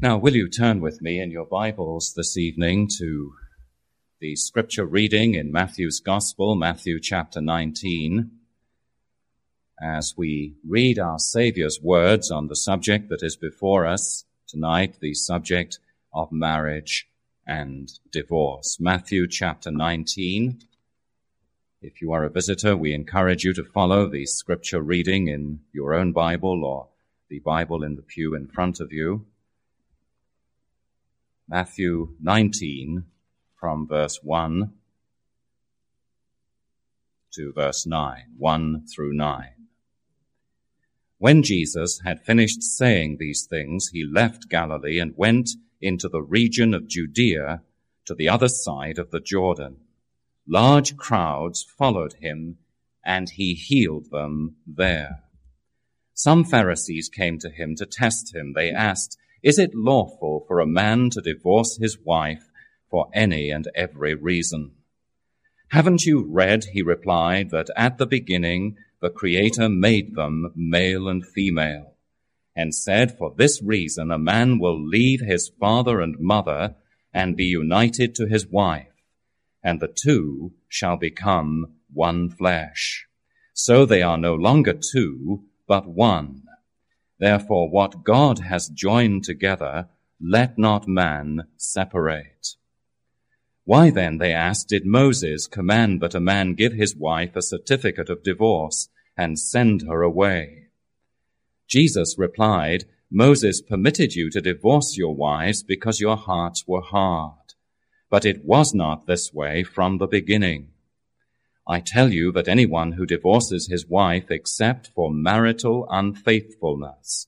Now, will you turn with me in your Bibles this evening to the scripture reading in Matthew's Gospel, Matthew chapter 19, as we read our Saviour's words on the subject that is before us tonight, the subject of marriage and divorce. Matthew chapter 19. If you are a visitor, we encourage you to follow the scripture reading in your own Bible or the Bible in the pew in front of you. Matthew 19 from verse 1 to verse 9, 1 through 9. When Jesus had finished saying these things, he left Galilee and went into the region of Judea to the other side of the Jordan. Large crowds followed him and he healed them there. Some Pharisees came to him to test him. They asked, is it lawful for a man to divorce his wife for any and every reason? Haven't you read, he replied, that at the beginning the Creator made them male and female, and said, For this reason a man will leave his father and mother and be united to his wife, and the two shall become one flesh. So they are no longer two, but one. Therefore, what God has joined together, let not man separate. Why then, they asked, did Moses command that a man give his wife a certificate of divorce and send her away? Jesus replied, Moses permitted you to divorce your wives because your hearts were hard. But it was not this way from the beginning. I tell you that anyone who divorces his wife except for marital unfaithfulness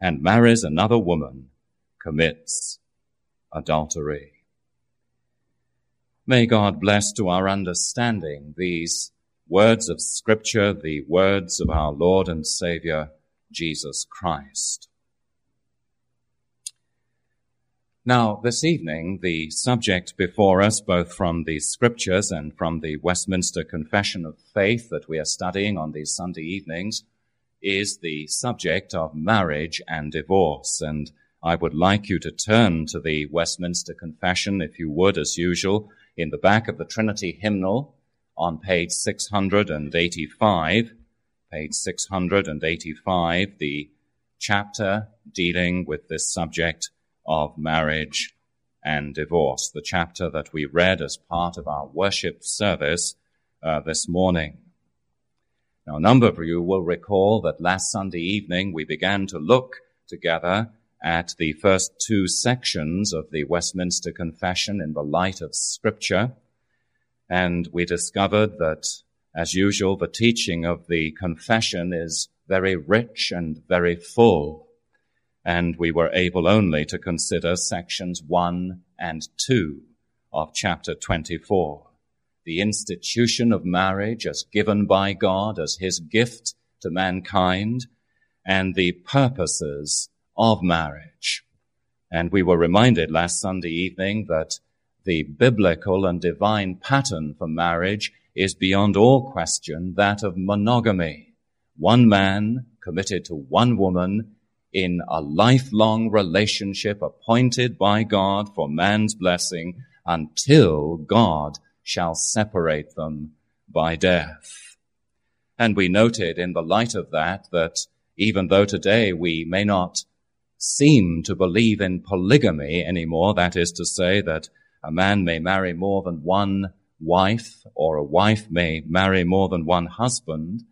and marries another woman commits adultery. May God bless to our understanding these words of scripture, the words of our Lord and Savior, Jesus Christ. Now, this evening, the subject before us, both from the scriptures and from the Westminster Confession of Faith that we are studying on these Sunday evenings, is the subject of marriage and divorce. And I would like you to turn to the Westminster Confession, if you would, as usual, in the back of the Trinity hymnal on page 685. Page 685, the chapter dealing with this subject of marriage and divorce, the chapter that we read as part of our worship service uh, this morning. Now, a number of you will recall that last Sunday evening we began to look together at the first two sections of the Westminster Confession in the light of Scripture, and we discovered that, as usual, the teaching of the confession is very rich and very full and we were able only to consider sections 1 and 2 of chapter 24. The institution of marriage as given by God as his gift to mankind and the purposes of marriage. And we were reminded last Sunday evening that the biblical and divine pattern for marriage is beyond all question that of monogamy. One man committed to one woman in a lifelong relationship appointed by God for man's blessing until God shall separate them by death. And we noted in the light of that that even though today we may not seem to believe in polygamy anymore, that is to say that a man may marry more than one wife or a wife may marry more than one husband,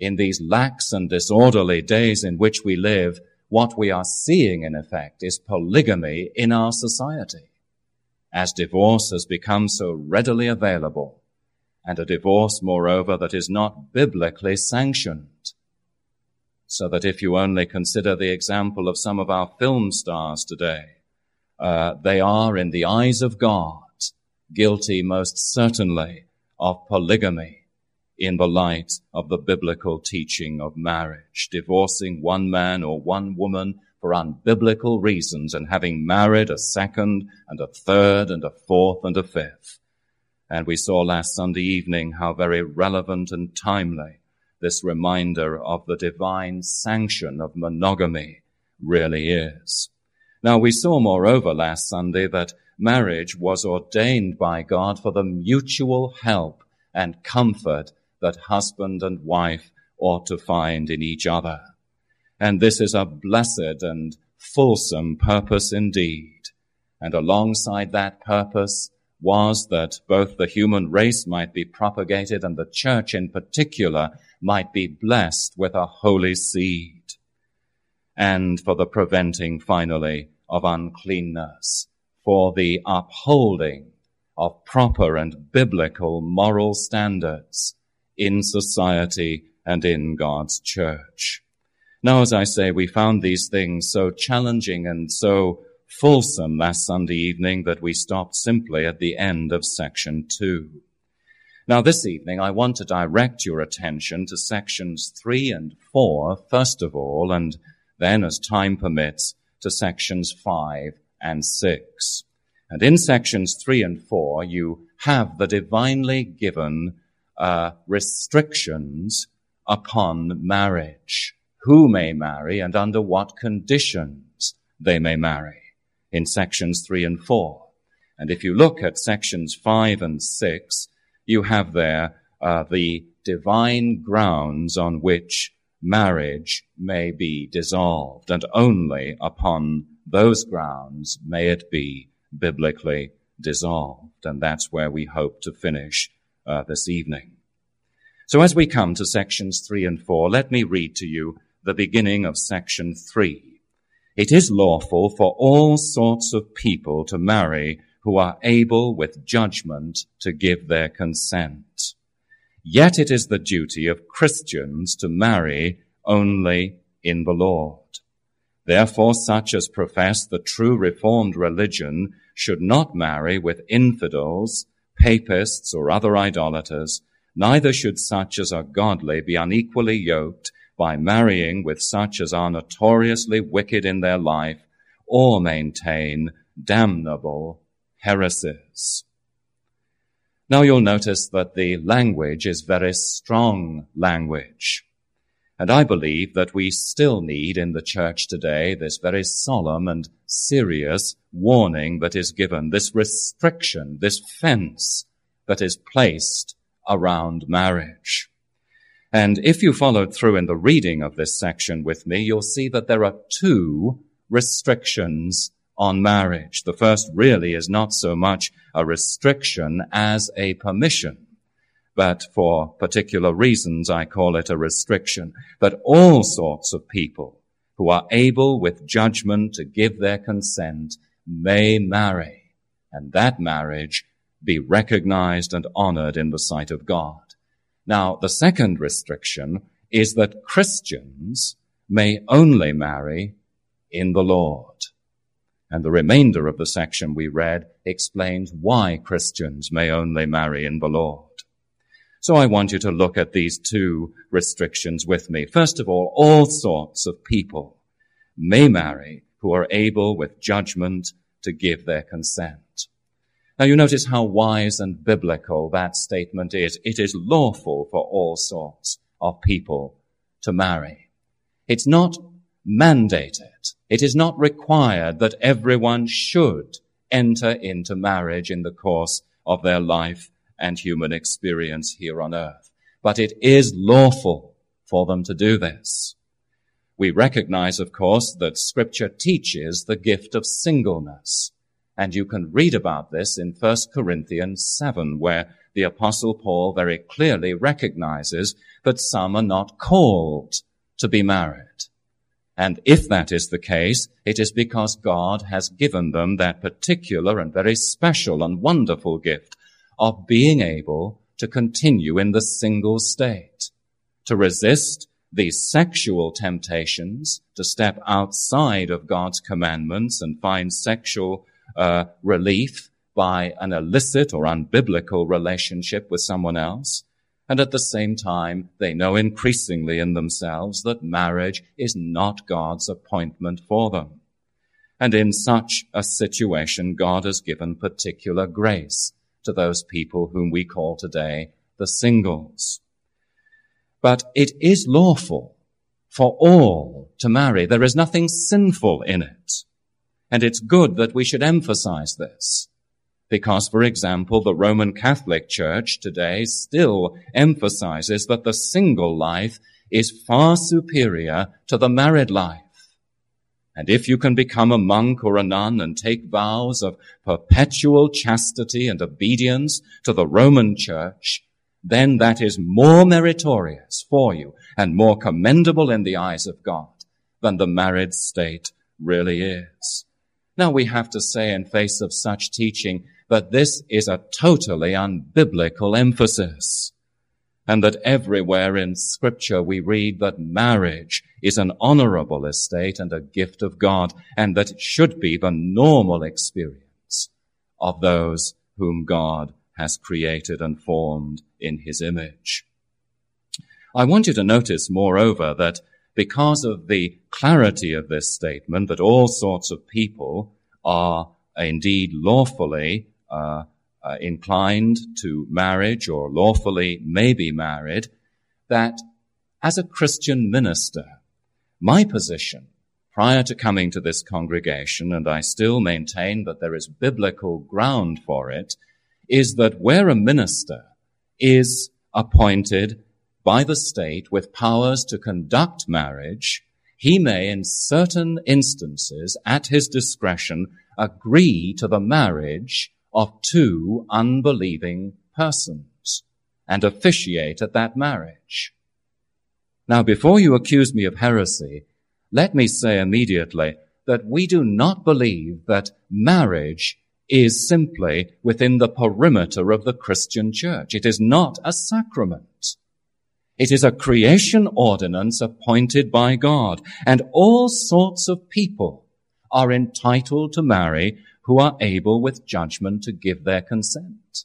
in these lax and disorderly days in which we live, what we are seeing in effect is polygamy in our society as divorce has become so readily available and a divorce, moreover, that is not biblically sanctioned. So that if you only consider the example of some of our film stars today, uh, they are in the eyes of God guilty most certainly of polygamy in the light of the biblical teaching of marriage, divorcing one man or one woman for unbiblical reasons and having married a second and a third and a fourth and a fifth. And we saw last Sunday evening how very relevant and timely this reminder of the divine sanction of monogamy really is. Now we saw moreover last Sunday that marriage was ordained by God for the mutual help and comfort that husband and wife ought to find in each other. And this is a blessed and fulsome purpose indeed. And alongside that purpose was that both the human race might be propagated and the church in particular might be blessed with a holy seed. And for the preventing finally of uncleanness, for the upholding of proper and biblical moral standards in society and in God's church. Now, as I say, we found these things so challenging and so fulsome last Sunday evening that we stopped simply at the end of section two. Now, this evening, I want to direct your attention to sections three and four, first of all, and then, as time permits, to sections five and six. And in sections three and four, you have the divinely given uh, restrictions upon marriage who may marry and under what conditions they may marry in sections three and four. And if you look at sections five and six, you have there uh, the divine grounds on which marriage may be dissolved, and only upon those grounds may it be biblically dissolved. And that's where we hope to finish uh, this evening. So as we come to sections three and four, let me read to you the beginning of section three. It is lawful for all sorts of people to marry who are able with judgment to give their consent. Yet it is the duty of Christians to marry only in the Lord. Therefore, such as profess the true reformed religion should not marry with infidels, papists, or other idolaters, neither should such as are godly be unequally yoked by marrying with such as are notoriously wicked in their life or maintain damnable heresies. Now you'll notice that the language is very strong language. And I believe that we still need in the church today this very solemn and serious warning that is given, this restriction, this fence that is placed around marriage. And if you followed through in the reading of this section with me, you'll see that there are two restrictions on marriage. The first really is not so much a restriction as a permission. But for particular reasons, I call it a restriction. But all sorts of people who are able with judgment to give their consent may marry. And that marriage be recognized and honored in the sight of God. Now, the second restriction is that Christians may only marry in the Lord. And the remainder of the section we read explains why Christians may only marry in the Lord. So I want you to look at these two restrictions with me. First of all, all sorts of people may marry who are able with judgment to give their consent. Now you notice how wise and biblical that statement is. It is lawful for all sorts of people to marry. It's not mandated. It is not required that everyone should enter into marriage in the course of their life and human experience here on earth. But it is lawful for them to do this. We recognize, of course, that scripture teaches the gift of singleness. And you can read about this in 1 Corinthians 7, where the apostle Paul very clearly recognizes that some are not called to be married. And if that is the case, it is because God has given them that particular and very special and wonderful gift of being able to continue in the single state, to resist these sexual temptations, to step outside of God's commandments and find sexual uh, relief by an illicit or unbiblical relationship with someone else. And at the same time, they know increasingly in themselves that marriage is not God's appointment for them. And in such a situation, God has given particular grace to those people whom we call today the singles. But it is lawful for all to marry. There is nothing sinful in it. And it's good that we should emphasize this. Because, for example, the Roman Catholic Church today still emphasizes that the single life is far superior to the married life. And if you can become a monk or a nun and take vows of perpetual chastity and obedience to the Roman Church, then that is more meritorious for you and more commendable in the eyes of God than the married state really is. Now we have to say in face of such teaching that this is a totally unbiblical emphasis. And that everywhere in scripture we read that marriage is an honorable estate and a gift of God, and that it should be the normal experience of those whom God has created and formed in his image. I want you to notice, moreover, that because of the clarity of this statement that all sorts of people are indeed lawfully uh, uh, inclined to marriage or lawfully may be married, that as a Christian minister, my position prior to coming to this congregation, and I still maintain that there is biblical ground for it, is that where a minister is appointed by the state with powers to conduct marriage, he may in certain instances at his discretion agree to the marriage of two unbelieving persons and officiate at that marriage. Now, before you accuse me of heresy, let me say immediately that we do not believe that marriage is simply within the perimeter of the Christian church. It is not a sacrament. It is a creation ordinance appointed by God, and all sorts of people are entitled to marry who are able with judgment to give their consent.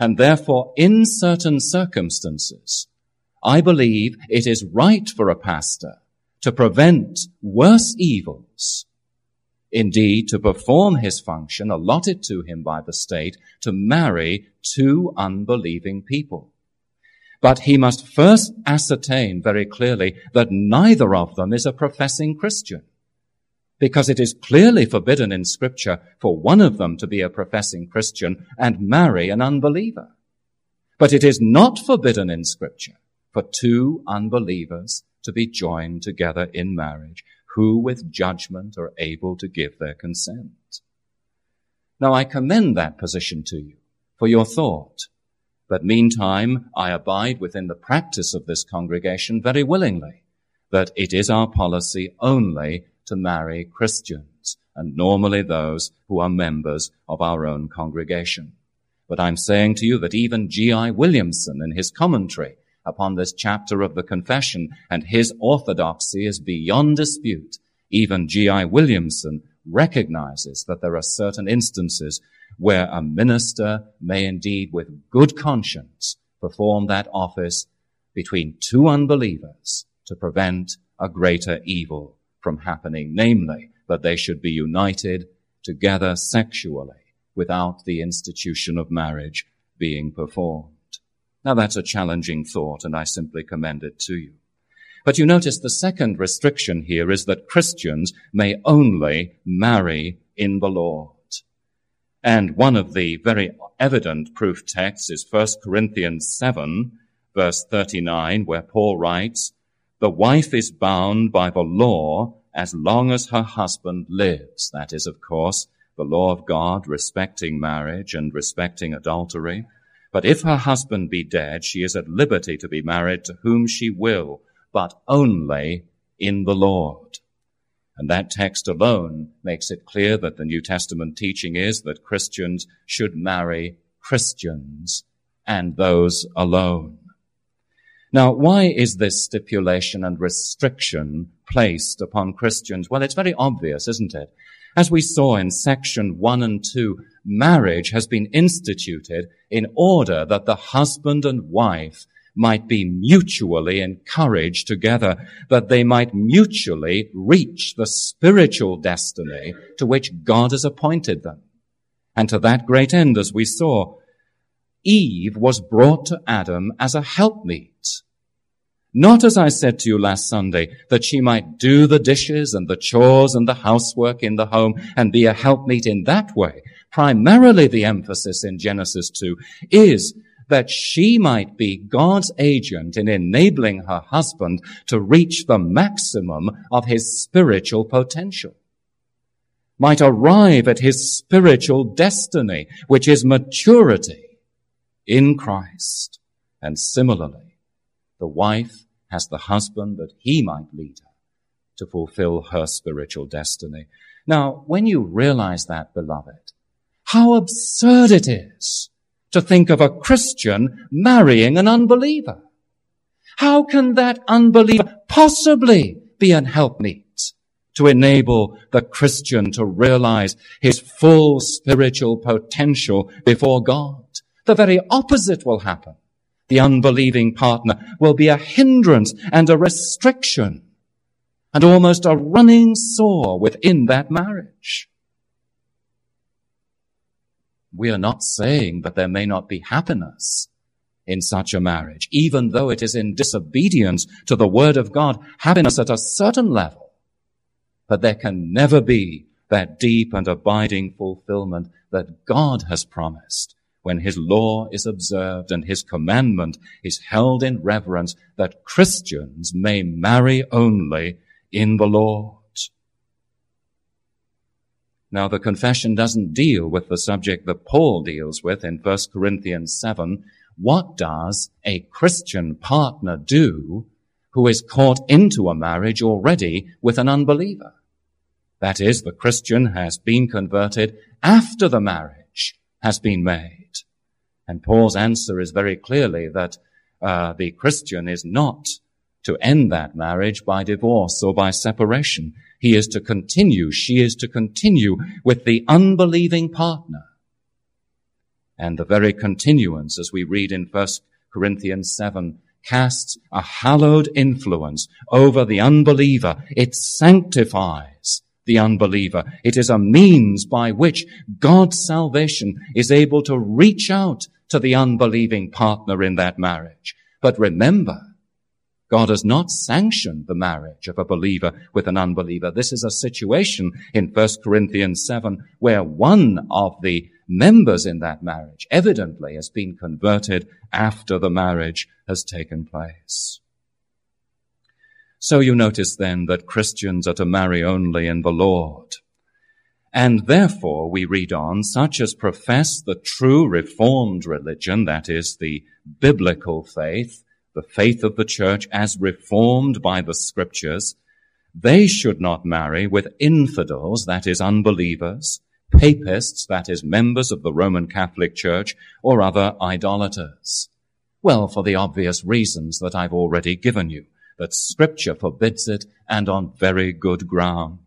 And therefore, in certain circumstances, I believe it is right for a pastor to prevent worse evils, indeed to perform his function allotted to him by the state to marry two unbelieving people. But he must first ascertain very clearly that neither of them is a professing Christian. Because it is clearly forbidden in scripture for one of them to be a professing Christian and marry an unbeliever. But it is not forbidden in scripture for two unbelievers to be joined together in marriage who with judgment are able to give their consent. Now I commend that position to you for your thought. But meantime, I abide within the practice of this congregation very willingly that it is our policy only to marry Christians and normally those who are members of our own congregation. But I'm saying to you that even G.I. Williamson in his commentary upon this chapter of the confession and his orthodoxy is beyond dispute. Even G.I. Williamson recognizes that there are certain instances where a minister may indeed with good conscience perform that office between two unbelievers to prevent a greater evil from happening, namely that they should be united together sexually without the institution of marriage being performed. Now that's a challenging thought and I simply commend it to you. But you notice the second restriction here is that Christians may only marry in the Lord. And one of the very evident proof texts is 1 Corinthians 7 verse 39 where Paul writes, the wife is bound by the law as long as her husband lives. That is, of course, the law of God respecting marriage and respecting adultery. But if her husband be dead, she is at liberty to be married to whom she will, but only in the Lord. And that text alone makes it clear that the New Testament teaching is that Christians should marry Christians and those alone. Now, why is this stipulation and restriction placed upon Christians? Well, it's very obvious, isn't it? As we saw in section one and two, marriage has been instituted in order that the husband and wife might be mutually encouraged together, that they might mutually reach the spiritual destiny to which God has appointed them. And to that great end, as we saw, Eve was brought to Adam as a helpmeet. Not as I said to you last Sunday, that she might do the dishes and the chores and the housework in the home and be a helpmeet in that way. Primarily the emphasis in Genesis 2 is that she might be God's agent in enabling her husband to reach the maximum of his spiritual potential. Might arrive at his spiritual destiny, which is maturity in Christ. And similarly, the wife has the husband that he might lead her to fulfill her spiritual destiny. Now, when you realize that, beloved, how absurd it is to think of a Christian marrying an unbeliever. How can that unbeliever possibly be an helpmeet to enable the Christian to realize his full spiritual potential before God? The very opposite will happen. The unbelieving partner will be a hindrance and a restriction and almost a running sore within that marriage. We are not saying that there may not be happiness in such a marriage, even though it is in disobedience to the word of God, happiness at a certain level. But there can never be that deep and abiding fulfillment that God has promised when his law is observed and his commandment is held in reverence that Christians may marry only in the Lord. Now, the confession doesn't deal with the subject that Paul deals with in 1 Corinthians 7. What does a Christian partner do who is caught into a marriage already with an unbeliever? That is, the Christian has been converted after the marriage has been made. And Paul's answer is very clearly that uh, the Christian is not to end that marriage by divorce or by separation. He is to continue, she is to continue with the unbelieving partner. And the very continuance, as we read in 1 Corinthians 7, casts a hallowed influence over the unbeliever. It sanctifies the unbeliever. It is a means by which God's salvation is able to reach out to the unbelieving partner in that marriage. But remember, God has not sanctioned the marriage of a believer with an unbeliever. This is a situation in 1 Corinthians 7 where one of the members in that marriage evidently has been converted after the marriage has taken place. So you notice then that Christians are to marry only in the Lord. And therefore, we read on, such as profess the true reformed religion, that is the biblical faith, the faith of the church as reformed by the scriptures, they should not marry with infidels, that is unbelievers, papists, that is members of the Roman Catholic Church, or other idolaters. Well, for the obvious reasons that I've already given you, that scripture forbids it and on very good ground.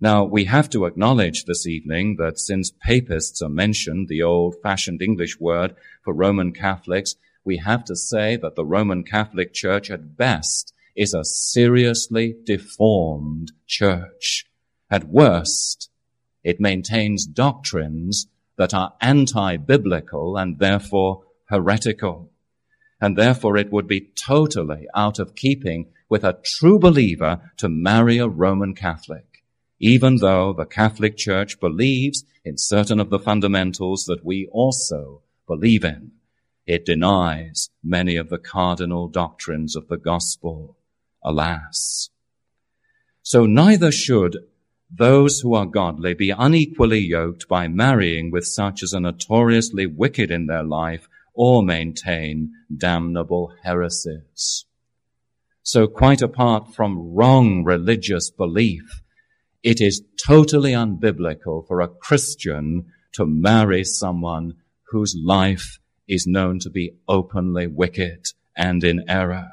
Now, we have to acknowledge this evening that since papists are mentioned, the old fashioned English word for Roman Catholics, we have to say that the Roman Catholic Church at best is a seriously deformed church. At worst, it maintains doctrines that are anti-biblical and therefore heretical. And therefore it would be totally out of keeping with a true believer to marry a Roman Catholic even though the Catholic Church believes in certain of the fundamentals that we also believe in. It denies many of the cardinal doctrines of the gospel. Alas. So neither should those who are godly be unequally yoked by marrying with such as are notoriously wicked in their life or maintain damnable heresies. So quite apart from wrong religious belief, it is totally unbiblical for a Christian to marry someone whose life is known to be openly wicked and in error.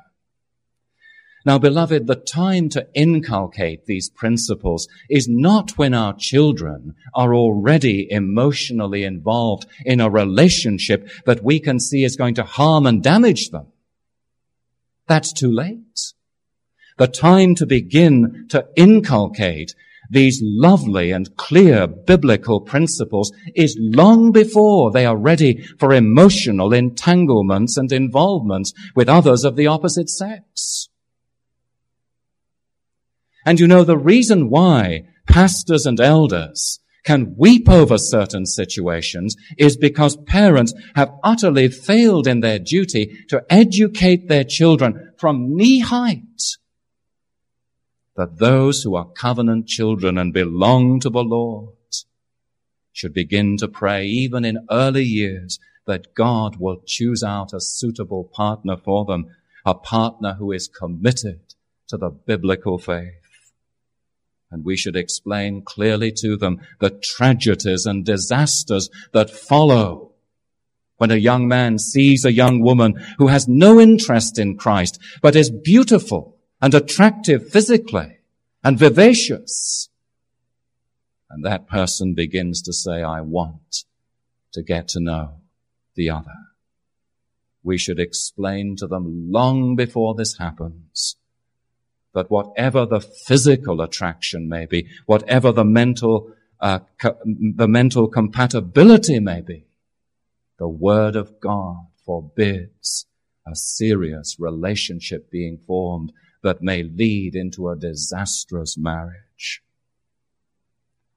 Now, beloved, the time to inculcate these principles is not when our children are already emotionally involved in a relationship that we can see is going to harm and damage them. That's too late. The time to begin to inculcate these lovely and clear biblical principles is long before they are ready for emotional entanglements and involvements with others of the opposite sex. And you know, the reason why pastors and elders can weep over certain situations is because parents have utterly failed in their duty to educate their children from knee height that those who are covenant children and belong to the Lord should begin to pray even in early years that God will choose out a suitable partner for them, a partner who is committed to the biblical faith. And we should explain clearly to them the tragedies and disasters that follow when a young man sees a young woman who has no interest in Christ, but is beautiful and attractive physically and vivacious. And that person begins to say, I want to get to know the other. We should explain to them long before this happens that whatever the physical attraction may be, whatever the mental, uh, co- the mental compatibility may be, the Word of God forbids a serious relationship being formed that may lead into a disastrous marriage.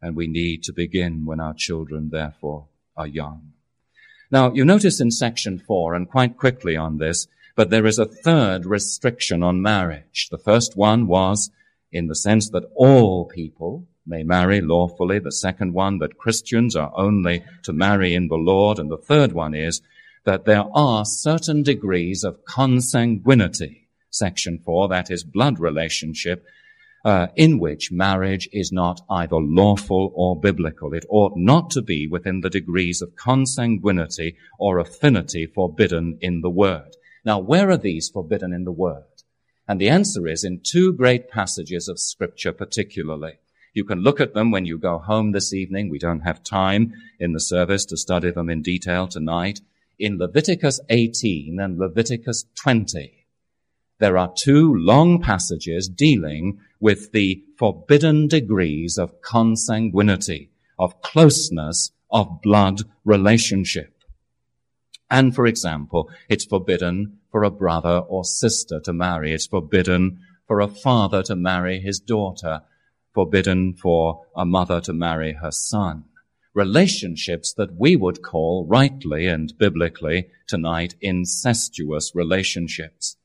And we need to begin when our children, therefore, are young. Now, you notice in section four, and quite quickly on this, but there is a third restriction on marriage. The first one was in the sense that all people may marry lawfully. The second one, that Christians are only to marry in the Lord. And the third one is that there are certain degrees of consanguinity section 4, that is blood relationship, uh, in which marriage is not either lawful or biblical. It ought not to be within the degrees of consanguinity or affinity forbidden in the Word. Now, where are these forbidden in the Word? And the answer is in two great passages of Scripture particularly. You can look at them when you go home this evening. We don't have time in the service to study them in detail tonight. In Leviticus 18 and Leviticus 20 there are two long passages dealing with the forbidden degrees of consanguinity, of closeness, of blood relationship. And for example, it's forbidden for a brother or sister to marry. It's forbidden for a father to marry his daughter. Forbidden for a mother to marry her son. Relationships that we would call rightly and biblically tonight incestuous relationships.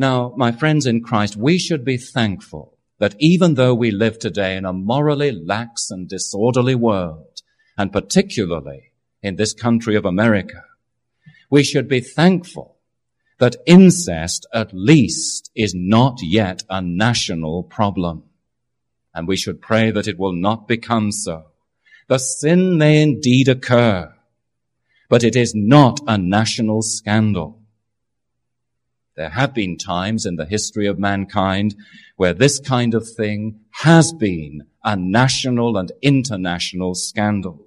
Now, my friends in Christ, we should be thankful that even though we live today in a morally lax and disorderly world, and particularly in this country of America, we should be thankful that incest at least is not yet a national problem. And we should pray that it will not become so. The sin may indeed occur, but it is not a national scandal. There have been times in the history of mankind where this kind of thing has been a national and international scandal.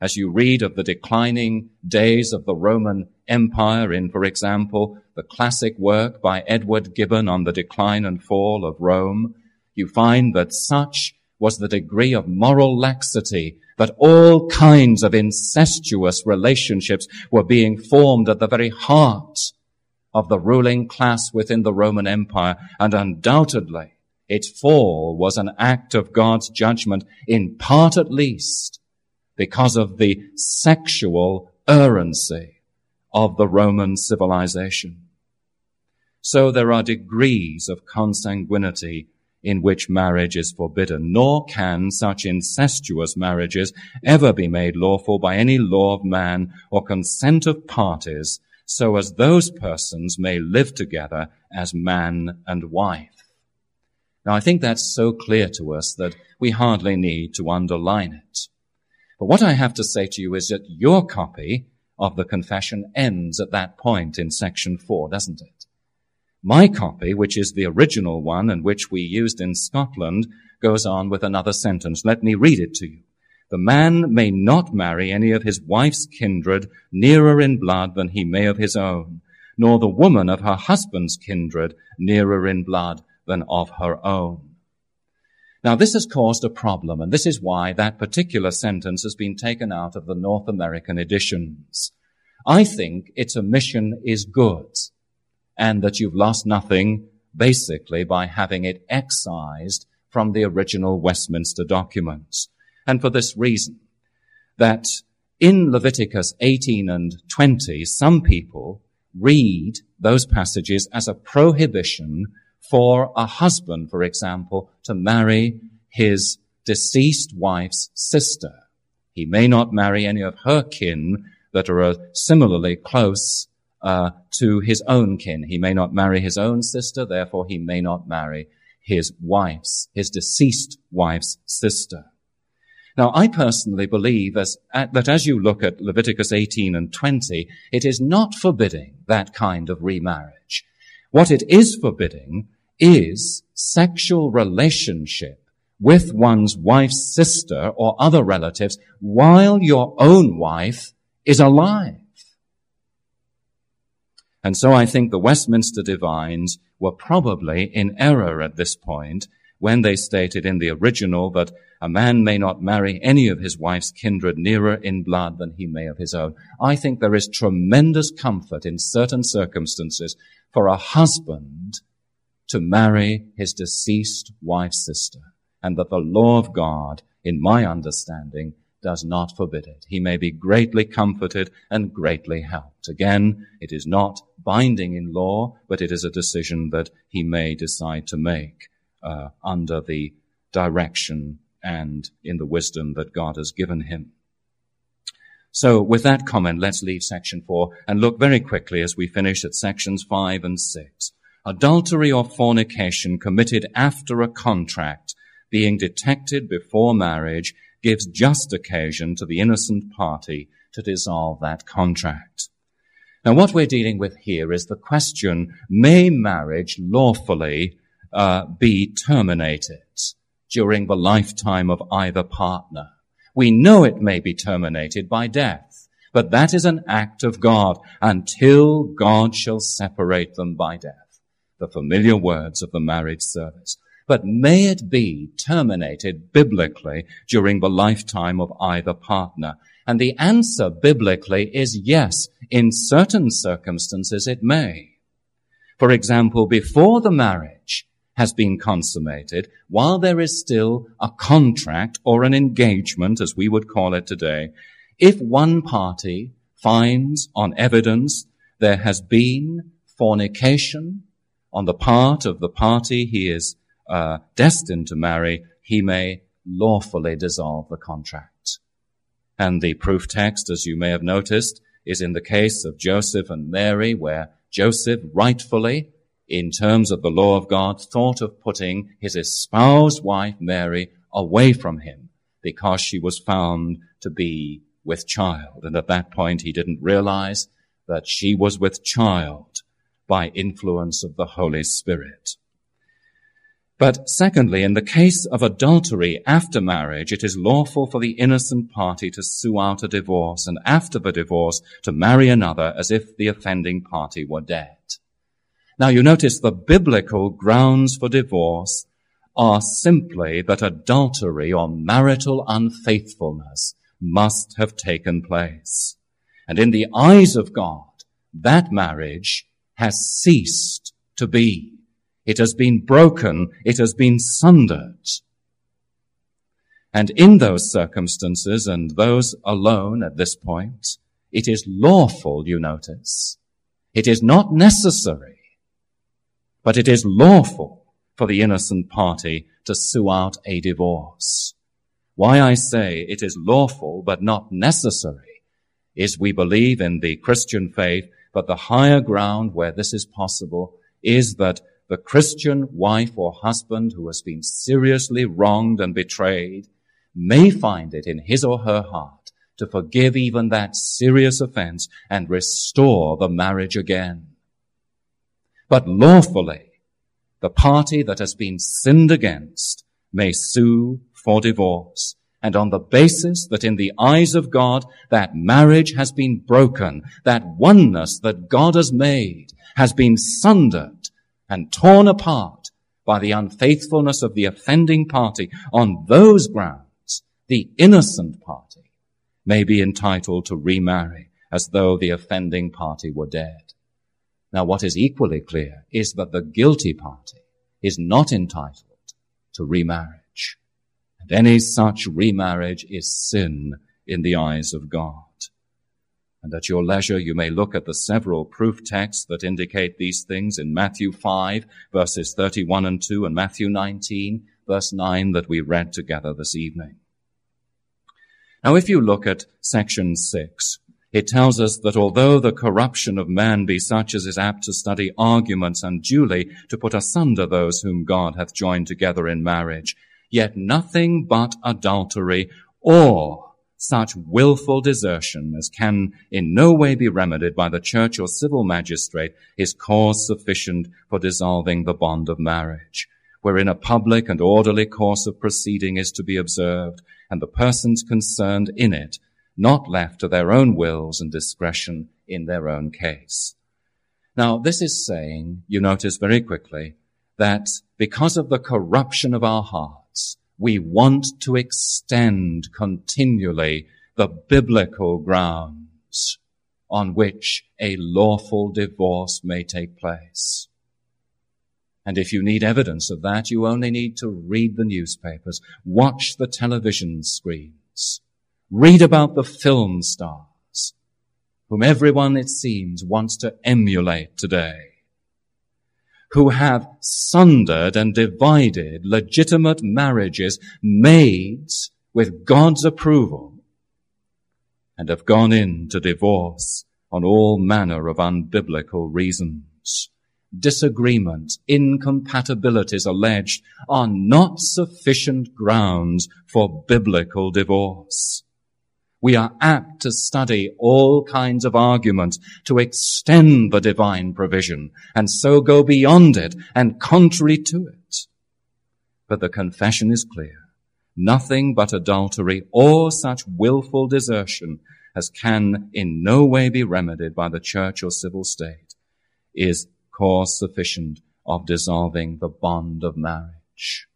As you read of the declining days of the Roman Empire in, for example, the classic work by Edward Gibbon on the decline and fall of Rome, you find that such was the degree of moral laxity that all kinds of incestuous relationships were being formed at the very heart of the ruling class within the Roman Empire, and undoubtedly its fall was an act of God's judgment, in part at least, because of the sexual errancy of the Roman civilization. So there are degrees of consanguinity in which marriage is forbidden, nor can such incestuous marriages ever be made lawful by any law of man or consent of parties so as those persons may live together as man and wife. Now I think that's so clear to us that we hardly need to underline it. But what I have to say to you is that your copy of the confession ends at that point in section four, doesn't it? My copy, which is the original one and which we used in Scotland, goes on with another sentence. Let me read it to you. The man may not marry any of his wife's kindred nearer in blood than he may of his own, nor the woman of her husband's kindred nearer in blood than of her own. Now this has caused a problem, and this is why that particular sentence has been taken out of the North American editions. I think its omission is good, and that you've lost nothing basically by having it excised from the original Westminster documents. And for this reason, that in Leviticus 18 and 20, some people read those passages as a prohibition for a husband, for example, to marry his deceased wife's sister. He may not marry any of her kin that are similarly close uh, to his own kin. He may not marry his own sister, therefore he may not marry his wife's, his deceased wife's sister. Now, I personally believe as, that as you look at Leviticus 18 and 20, it is not forbidding that kind of remarriage. What it is forbidding is sexual relationship with one's wife's sister or other relatives while your own wife is alive. And so I think the Westminster divines were probably in error at this point when they stated in the original that a man may not marry any of his wife's kindred nearer in blood than he may of his own. I think there is tremendous comfort in certain circumstances for a husband to marry his deceased wife's sister, and that the law of God, in my understanding, does not forbid it. He may be greatly comforted and greatly helped. Again, it is not binding in law, but it is a decision that he may decide to make uh, under the direction and in the wisdom that God has given him. So with that comment, let's leave section four and look very quickly as we finish at sections five and six. Adultery or fornication committed after a contract being detected before marriage gives just occasion to the innocent party to dissolve that contract. Now, what we're dealing with here is the question, may marriage lawfully uh, be terminated during the lifetime of either partner? We know it may be terminated by death, but that is an act of God until God shall separate them by death. The familiar words of the marriage service but may it be terminated biblically during the lifetime of either partner? And the answer biblically is yes. In certain circumstances it may. For example, before the marriage has been consummated, while there is still a contract or an engagement, as we would call it today, if one party finds on evidence there has been fornication on the part of the party he is uh, destined to marry, he may lawfully dissolve the contract. And the proof text, as you may have noticed, is in the case of Joseph and Mary, where Joseph rightfully, in terms of the law of God, thought of putting his espoused wife Mary away from him because she was found to be with child. And at that point, he didn't realize that she was with child by influence of the Holy Spirit. But secondly, in the case of adultery after marriage, it is lawful for the innocent party to sue out a divorce and after the divorce to marry another as if the offending party were dead. Now you notice the biblical grounds for divorce are simply that adultery or marital unfaithfulness must have taken place. And in the eyes of God, that marriage has ceased to be. It has been broken. It has been sundered. And in those circumstances and those alone at this point, it is lawful, you notice. It is not necessary, but it is lawful for the innocent party to sue out a divorce. Why I say it is lawful but not necessary is we believe in the Christian faith, but the higher ground where this is possible is that the Christian wife or husband who has been seriously wronged and betrayed may find it in his or her heart to forgive even that serious offense and restore the marriage again. But lawfully, the party that has been sinned against may sue for divorce. And on the basis that in the eyes of God, that marriage has been broken, that oneness that God has made has been sundered, and torn apart by the unfaithfulness of the offending party on those grounds, the innocent party may be entitled to remarry as though the offending party were dead. Now what is equally clear is that the guilty party is not entitled to remarriage. And any such remarriage is sin in the eyes of God. And at your leisure, you may look at the several proof texts that indicate these things in Matthew 5 verses 31 and 2 and Matthew 19 verse 9 that we read together this evening. Now, if you look at section 6, it tells us that although the corruption of man be such as is apt to study arguments unduly to put asunder those whom God hath joined together in marriage, yet nothing but adultery or such wilful desertion as can in no way be remedied by the church or civil magistrate is cause sufficient for dissolving the bond of marriage, wherein a public and orderly course of proceeding is to be observed, and the persons concerned in it not left to their own wills and discretion in their own case. Now, this is saying, you notice very quickly, that because of the corruption of our hearts, we want to extend continually the biblical grounds on which a lawful divorce may take place. And if you need evidence of that, you only need to read the newspapers, watch the television screens, read about the film stars, whom everyone, it seems, wants to emulate today who have sundered and divided legitimate marriages made with God's approval and have gone into divorce on all manner of unbiblical reasons. Disagreements, incompatibilities alleged are not sufficient grounds for biblical divorce we are apt to study all kinds of arguments to extend the divine provision and so go beyond it and contrary to it. But the confession is clear. Nothing but adultery or such willful desertion as can in no way be remedied by the church or civil state is cause sufficient of dissolving the bond of marriage.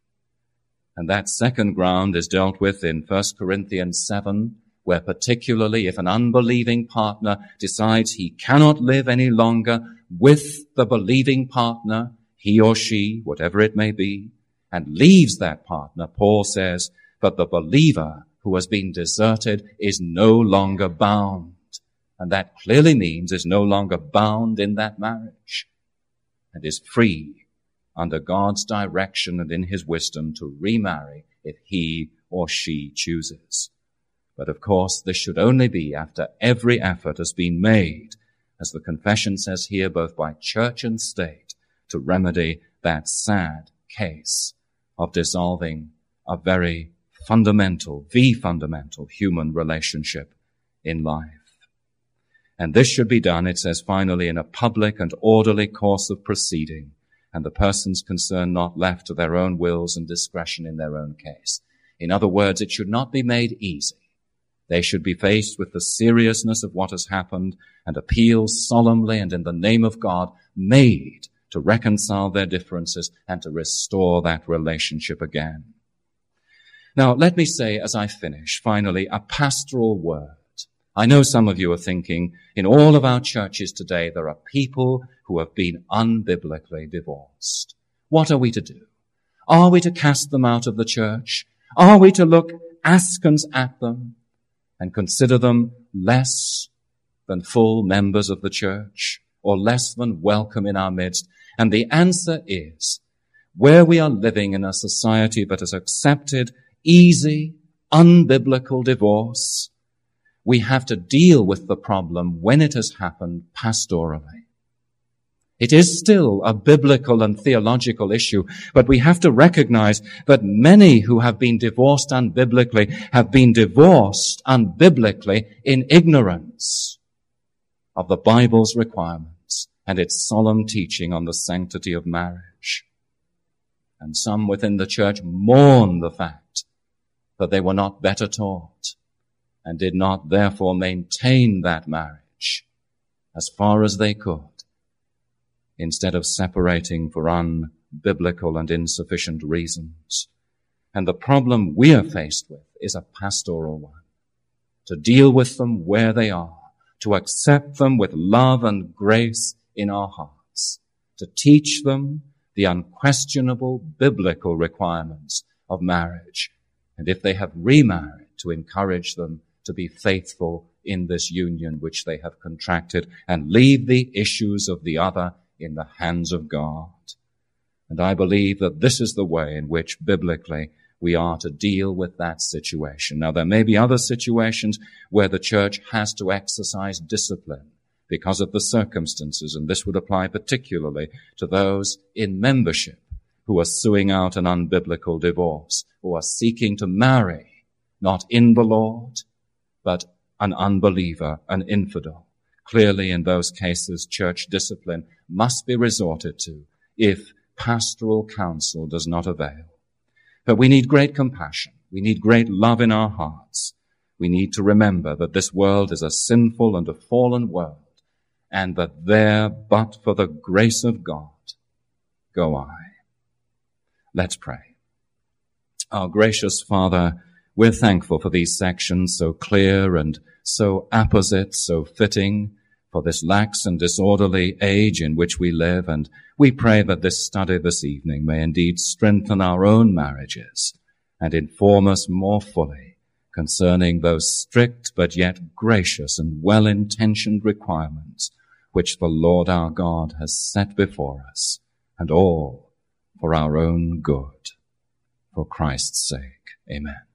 And that second ground is dealt with in 1 Corinthians 7 where particularly if an unbelieving partner decides he cannot live any longer with the believing partner, he or she, whatever it may be, and leaves that partner, Paul says, but the believer who has been deserted is no longer bound. And that clearly means is no longer bound in that marriage and is free under God's direction and in his wisdom to remarry if he or she chooses. But of course, this should only be after every effort has been made, as the confession says here, both by church and state, to remedy that sad case of dissolving a very fundamental, the fundamental human relationship in life. And this should be done, it says finally, in a public and orderly course of proceeding, and the persons concerned not left to their own wills and discretion in their own case. In other words, it should not be made easy. They should be faced with the seriousness of what has happened and appeals solemnly and in the name of God made to reconcile their differences and to restore that relationship again. Now, let me say as I finish, finally, a pastoral word. I know some of you are thinking, in all of our churches today, there are people who have been unbiblically divorced. What are we to do? Are we to cast them out of the church? Are we to look askance at them? And consider them less than full members of the church or less than welcome in our midst? And the answer is, where we are living in a society that has accepted easy, unbiblical divorce, we have to deal with the problem when it has happened pastorally. It is still a biblical and theological issue, but we have to recognize that many who have been divorced unbiblically have been divorced unbiblically in ignorance of the Bible's requirements and its solemn teaching on the sanctity of marriage. And some within the church mourn the fact that they were not better taught and did not therefore maintain that marriage as far as they could instead of separating for unbiblical and insufficient reasons. And the problem we are faced with is a pastoral one. To deal with them where they are, to accept them with love and grace in our hearts, to teach them the unquestionable biblical requirements of marriage, and if they have remarried, to encourage them to be faithful in this union which they have contracted and leave the issues of the other in the hands of God. And I believe that this is the way in which biblically we are to deal with that situation. Now there may be other situations where the church has to exercise discipline because of the circumstances, and this would apply particularly to those in membership who are suing out an unbiblical divorce, who are seeking to marry, not in the Lord, but an unbeliever, an infidel. Clearly in those cases, church discipline must be resorted to if pastoral counsel does not avail. But we need great compassion. We need great love in our hearts. We need to remember that this world is a sinful and a fallen world, and that there, but for the grace of God, go I. Let's pray. Our gracious Father, we're thankful for these sections so clear and so apposite, so fitting for this lax and disorderly age in which we live, and we pray that this study this evening may indeed strengthen our own marriages and inform us more fully concerning those strict but yet gracious and well-intentioned requirements which the Lord our God has set before us, and all for our own good. For Christ's sake. Amen.